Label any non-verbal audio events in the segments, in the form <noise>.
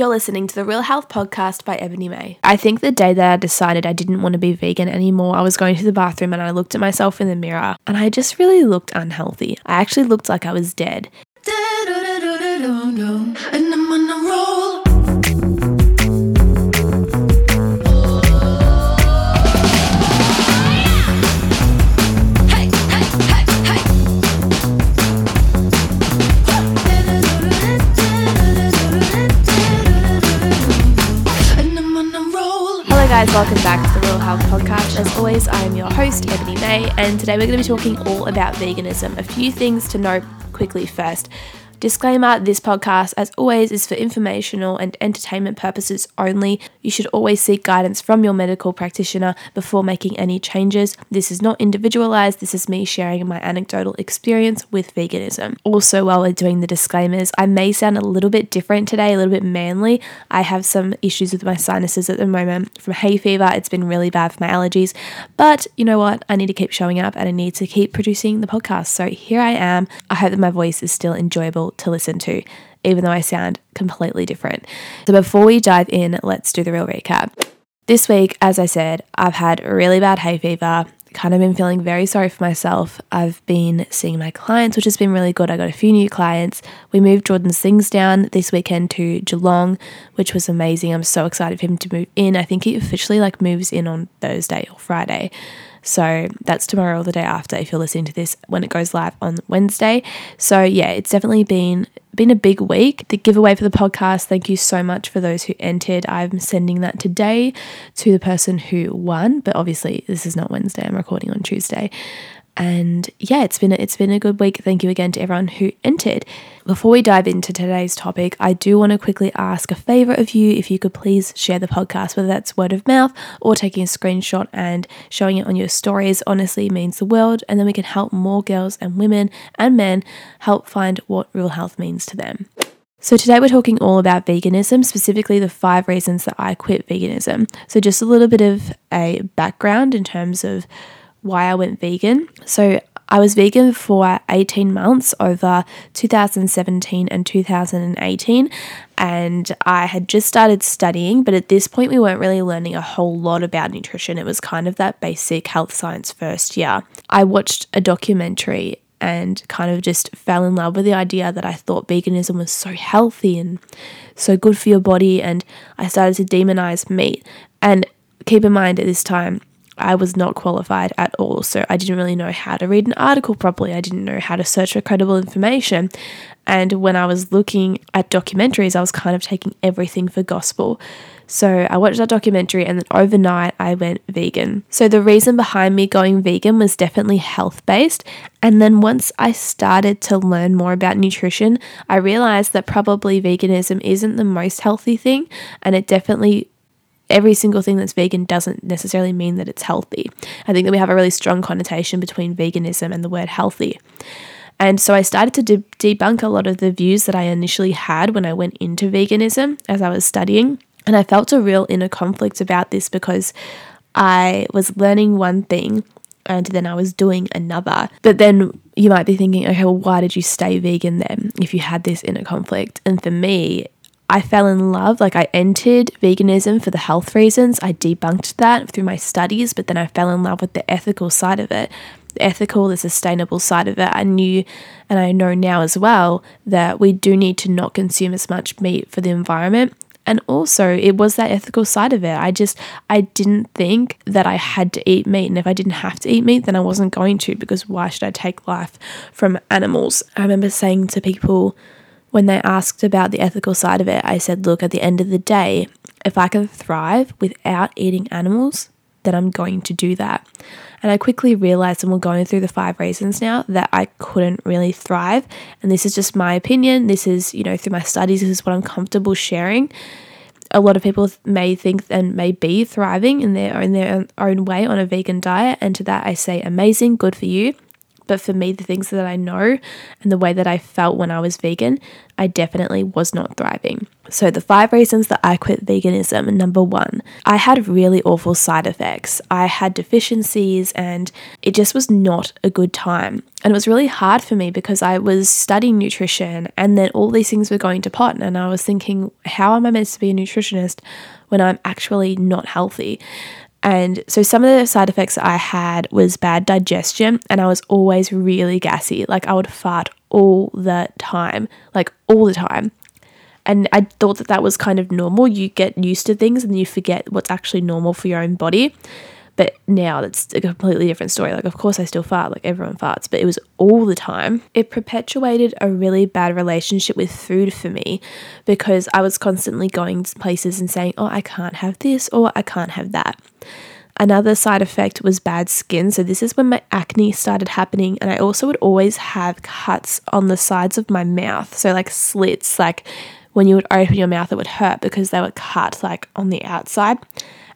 You're listening to the Real Health Podcast by Ebony May. I think the day that I decided I didn't want to be vegan anymore, I was going to the bathroom and I looked at myself in the mirror and I just really looked unhealthy. I actually looked like I was dead. Welcome back to the Real Health Podcast. As always, I am your host, Ebony May, and today we're going to be talking all about veganism. A few things to note quickly first. Disclaimer this podcast, as always, is for informational and entertainment purposes only. You should always seek guidance from your medical practitioner before making any changes. This is not individualized, this is me sharing my anecdotal experience with veganism. Also, while we're doing the disclaimers, I may sound a little bit different today, a little bit manly. I have some issues with my sinuses at the moment from hay fever. It's been really bad for my allergies, but you know what? I need to keep showing up and I need to keep producing the podcast. So here I am. I hope that my voice is still enjoyable to listen to, even though I sound completely different. So before we dive in, let's do the real recap. This week, as I said, I've had really bad hay fever. Kind of been feeling very sorry for myself. I've been seeing my clients, which has been really good. I got a few new clients. We moved Jordan's things down this weekend to Geelong, which was amazing. I'm so excited for him to move in. I think he officially like moves in on Thursday or Friday. So that's tomorrow or the day after if you're listening to this when it goes live on Wednesday. So yeah, it's definitely been been a big week. The giveaway for the podcast, thank you so much for those who entered. I'm sending that today to the person who won, but obviously this is not Wednesday. I'm recording on Tuesday. And yeah, it's been a, it's been a good week. Thank you again to everyone who entered. Before we dive into today's topic, I do want to quickly ask a favor of you if you could please share the podcast, whether that's word of mouth or taking a screenshot and showing it on your stories. Honestly, means the world, and then we can help more girls and women and men help find what real health means to them. So, today we're talking all about veganism, specifically the five reasons that I quit veganism. So, just a little bit of a background in terms of why I went vegan. So, I was vegan for 18 months over 2017 and 2018, and I had just started studying, but at this point, we weren't really learning a whole lot about nutrition. It was kind of that basic health science first year. I watched a documentary and kind of just fell in love with the idea that I thought veganism was so healthy and so good for your body, and I started to demonize meat. And keep in mind at this time, I was not qualified at all. So I didn't really know how to read an article properly. I didn't know how to search for credible information. And when I was looking at documentaries, I was kind of taking everything for gospel. So I watched that documentary and then overnight I went vegan. So the reason behind me going vegan was definitely health based. And then once I started to learn more about nutrition, I realized that probably veganism isn't the most healthy thing and it definitely every single thing that's vegan doesn't necessarily mean that it's healthy. I think that we have a really strong connotation between veganism and the word healthy. And so I started to de- debunk a lot of the views that I initially had when I went into veganism as I was studying. And I felt a real inner conflict about this because I was learning one thing and then I was doing another. But then you might be thinking, okay, well, why did you stay vegan then if you had this inner conflict? And for me, I fell in love. Like I entered veganism for the health reasons. I debunked that through my studies, but then I fell in love with the ethical side of it. The ethical, the sustainable side of it. I knew and I know now as well that we do need to not consume as much meat for the environment. And also, it was that ethical side of it. I just, I didn't think that I had to eat meat. And if I didn't have to eat meat, then I wasn't going to because why should I take life from animals? I remember saying to people, when they asked about the ethical side of it, I said, look, at the end of the day, if I can thrive without eating animals, then I'm going to do that. And I quickly realized, and we're going through the five reasons now, that I couldn't really thrive. And this is just my opinion. This is, you know, through my studies, this is what I'm comfortable sharing. A lot of people may think and may be thriving in their, in their own way on a vegan diet. And to that, I say, amazing, good for you. But for me, the things that I know and the way that I felt when I was vegan, I definitely was not thriving. So, the five reasons that I quit veganism number one, I had really awful side effects. I had deficiencies and it just was not a good time. And it was really hard for me because I was studying nutrition and then all these things were going to pot. And I was thinking, how am I meant to be a nutritionist when I'm actually not healthy? And so some of the side effects I had was bad digestion and I was always really gassy. Like I would fart all the time, like all the time. And I thought that that was kind of normal. You get used to things and you forget what's actually normal for your own body. But now that's a completely different story. Like, of course, I still fart, like everyone farts, but it was all the time. It perpetuated a really bad relationship with food for me because I was constantly going to places and saying, oh, I can't have this or I can't have that. Another side effect was bad skin. So, this is when my acne started happening, and I also would always have cuts on the sides of my mouth. So, like slits, like when you would open your mouth, it would hurt because they were cut like on the outside.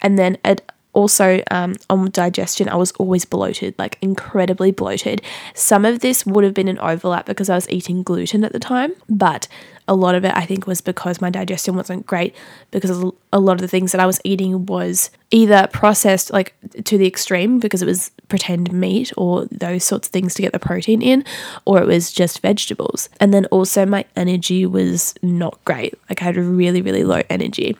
And then it also um, on digestion, I was always bloated, like incredibly bloated. Some of this would have been an overlap because I was eating gluten at the time, but a lot of it I think was because my digestion wasn't great because a lot of the things that I was eating was either processed like to the extreme because it was pretend meat or those sorts of things to get the protein in or it was just vegetables. And then also my energy was not great. Like I had really really low energy.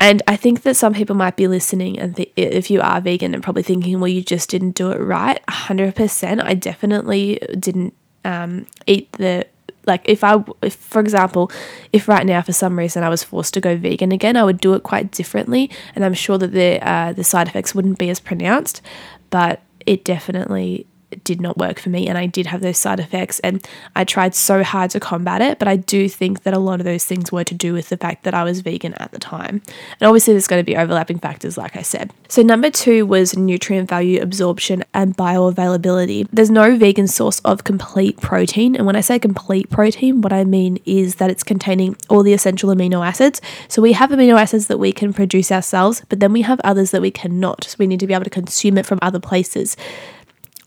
And I think that some people might be listening, and th- if you are vegan and probably thinking, well, you just didn't do it right. 100%. I definitely didn't um, eat the like if I if for example if right now for some reason I was forced to go vegan again I would do it quite differently and I'm sure that the uh, the side effects wouldn't be as pronounced but it definitely did not work for me and I did have those side effects and I tried so hard to combat it but I do think that a lot of those things were to do with the fact that I was vegan at the time. And obviously there's going to be overlapping factors like I said. So number 2 was nutrient value absorption and bioavailability. There's no vegan source of complete protein and when I say complete protein what I mean is that it's containing all the essential amino acids. So we have amino acids that we can produce ourselves but then we have others that we cannot. So we need to be able to consume it from other places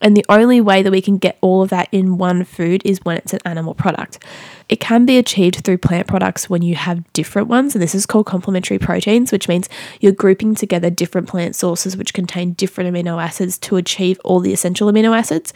and the only way that we can get all of that in one food is when it's an animal product. It can be achieved through plant products when you have different ones, and this is called complementary proteins, which means you're grouping together different plant sources which contain different amino acids to achieve all the essential amino acids.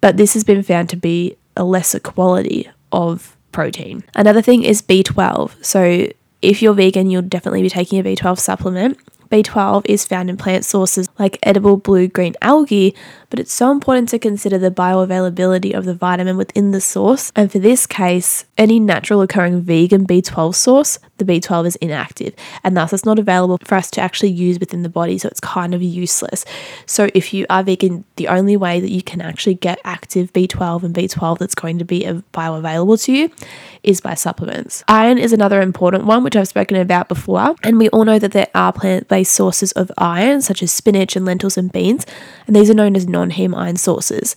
But this has been found to be a lesser quality of protein. Another thing is B12. So if you're vegan, you'll definitely be taking a B12 supplement. B12 is found in plant sources like edible blue green algae, but it's so important to consider the bioavailability of the vitamin within the source. And for this case, any natural occurring vegan B12 source, the B12 is inactive, and thus it's not available for us to actually use within the body, so it's kind of useless. So if you are vegan, the only way that you can actually get active B12 and B12 that's going to be bioavailable to you is by supplements. Iron is another important one, which I've spoken about before, and we all know that there are plant based sources of iron, such as spinach and lentils and beans, and these are known as non heme iron sources.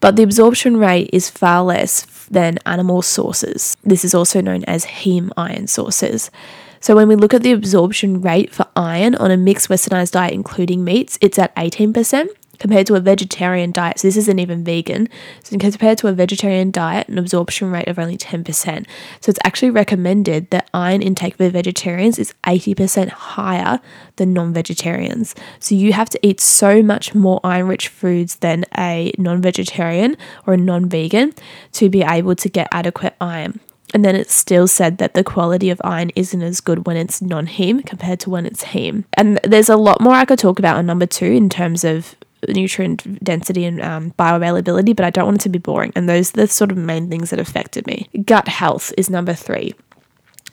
But the absorption rate is far less than animal sources. This is also known as heme iron sources. So when we look at the absorption rate for iron on a mixed westernized diet, including meats, it's at 18% compared to a vegetarian diet. So this isn't even vegan. So compared to a vegetarian diet, an absorption rate of only 10%. So it's actually recommended that iron intake for vegetarians is 80% higher than non-vegetarians. So you have to eat so much more iron-rich foods than a non-vegetarian or a non-vegan to be able to get adequate iron. And then it's still said that the quality of iron isn't as good when it's non heme compared to when it's heme. And there's a lot more I could talk about on number two in terms of nutrient density and um, bioavailability, but I don't want it to be boring. And those are the sort of main things that affected me. Gut health is number three.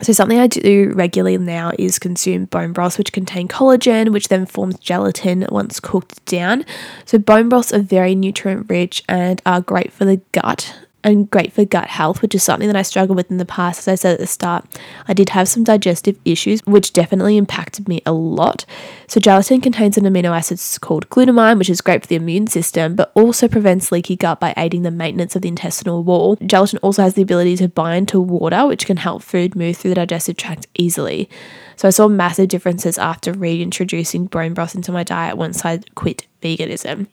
So, something I do regularly now is consume bone broths, which contain collagen, which then forms gelatin once cooked down. So, bone broths are very nutrient rich and are great for the gut and great for gut health, which is something that I struggled with in the past. As I said at the start, I did have some digestive issues, which definitely impacted me a lot. So, gelatin contains an amino acid called glutamine, which is great for the immune system, but also prevents leaky gut by aiding the maintenance of the intestinal wall. Gelatin also has the ability to bind to water, which can help food move through the digestive tract easily. So, I saw massive differences after reintroducing bone broth into my diet once I quit veganism.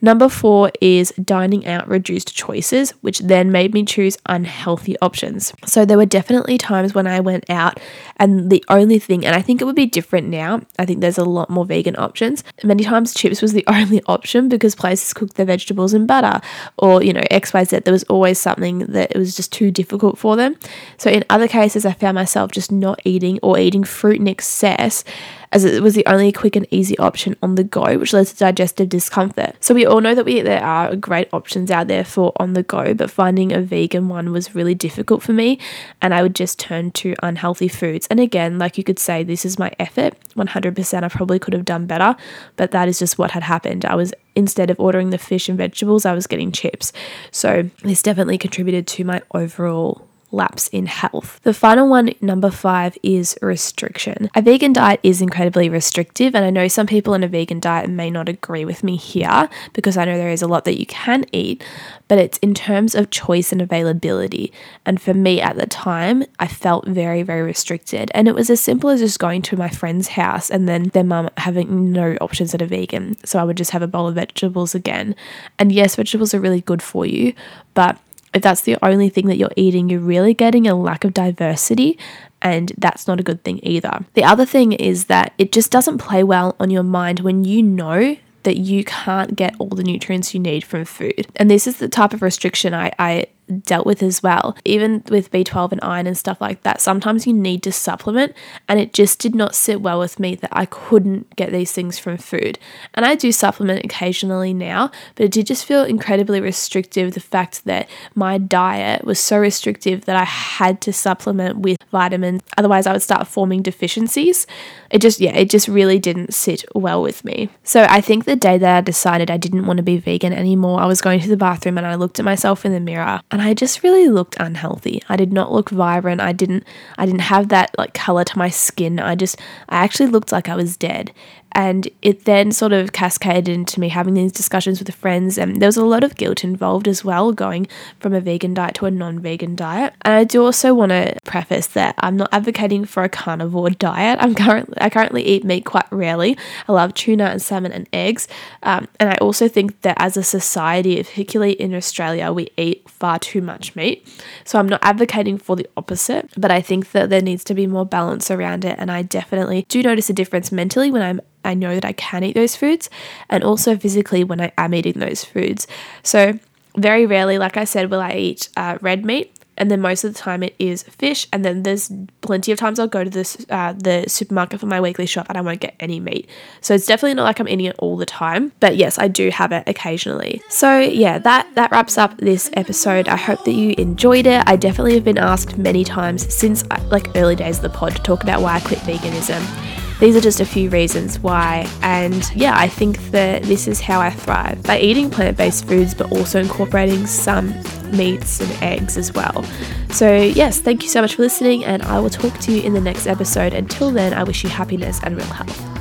Number four is dining out reduced choices, which then made me choose unhealthy options. So there were definitely times when I went out and the only thing, and I think it would be different now, I think there's a lot more vegan options. Many times chips was the <laughs> only option because places cooked their vegetables in butter or, you know, XYZ. There was always something that it was just too difficult for them. So in other cases, I found myself just not eating or eating fruit in excess as it was the only quick and easy option on the go, which led to digestive discomfort. So we all know that we there are great options out there for on the go, but finding a vegan one was really difficult for me, and I would just turn to unhealthy foods. And again, like you could say, this is my effort. 100%, I probably could have done better, but that is just what had happened. I was instead of ordering the fish and vegetables, I was getting chips. So this definitely contributed to my overall lapse in health. The final one, number five, is restriction. A vegan diet is incredibly restrictive, and I know some people in a vegan diet may not agree with me here because I know there is a lot that you can eat, but it's in terms of choice and availability. And for me at the time, I felt very, very restricted. And it was as simple as just going to my friend's house and then their mum having no options that are vegan. So I would just have a bowl of vegetables again. And yes, vegetables are really good for you, but if that's the only thing that you're eating, you're really getting a lack of diversity, and that's not a good thing either. The other thing is that it just doesn't play well on your mind when you know that you can't get all the nutrients you need from food. And this is the type of restriction I, I dealt with as well. Even with B12 and iron and stuff like that, sometimes you need to supplement, and it just did not sit well with me that I couldn't get these things from food. And I do supplement occasionally now, but it did just feel incredibly restrictive the fact that my diet was so restrictive that I had to supplement with vitamins, otherwise, I would start forming deficiencies. It just, yeah, it just really didn't sit well with me. So I think the day that I decided I didn't want to be vegan anymore, I was going to the bathroom and I looked at myself in the mirror and I just really looked unhealthy. I did not look vibrant. I didn't I didn't have that like color to my skin. I just I actually looked like I was dead. And it then sort of cascaded into me having these discussions with friends. And there was a lot of guilt involved as well, going from a vegan diet to a non vegan diet. And I do also want to preface that I'm not advocating for a carnivore diet. I'm currently, I currently eat meat quite rarely. I love tuna and salmon and eggs. Um, and I also think that as a society, particularly in Australia, we eat far too much meat. So I'm not advocating for the opposite, but I think that there needs to be more balance around it. And I definitely do notice a difference mentally when I'm I know that I can eat those foods, and also physically when I am eating those foods. So, very rarely, like I said, will I eat uh, red meat, and then most of the time it is fish. And then there's plenty of times I'll go to this uh, the supermarket for my weekly shop and I won't get any meat. So it's definitely not like I'm eating it all the time. But yes, I do have it occasionally. So yeah, that that wraps up this episode. I hope that you enjoyed it. I definitely have been asked many times since uh, like early days of the pod to talk about why I quit veganism these are just a few reasons why. And yeah, I think that this is how I thrive by eating plant based foods, but also incorporating some meats and eggs as well. So, yes, thank you so much for listening, and I will talk to you in the next episode. Until then, I wish you happiness and real health.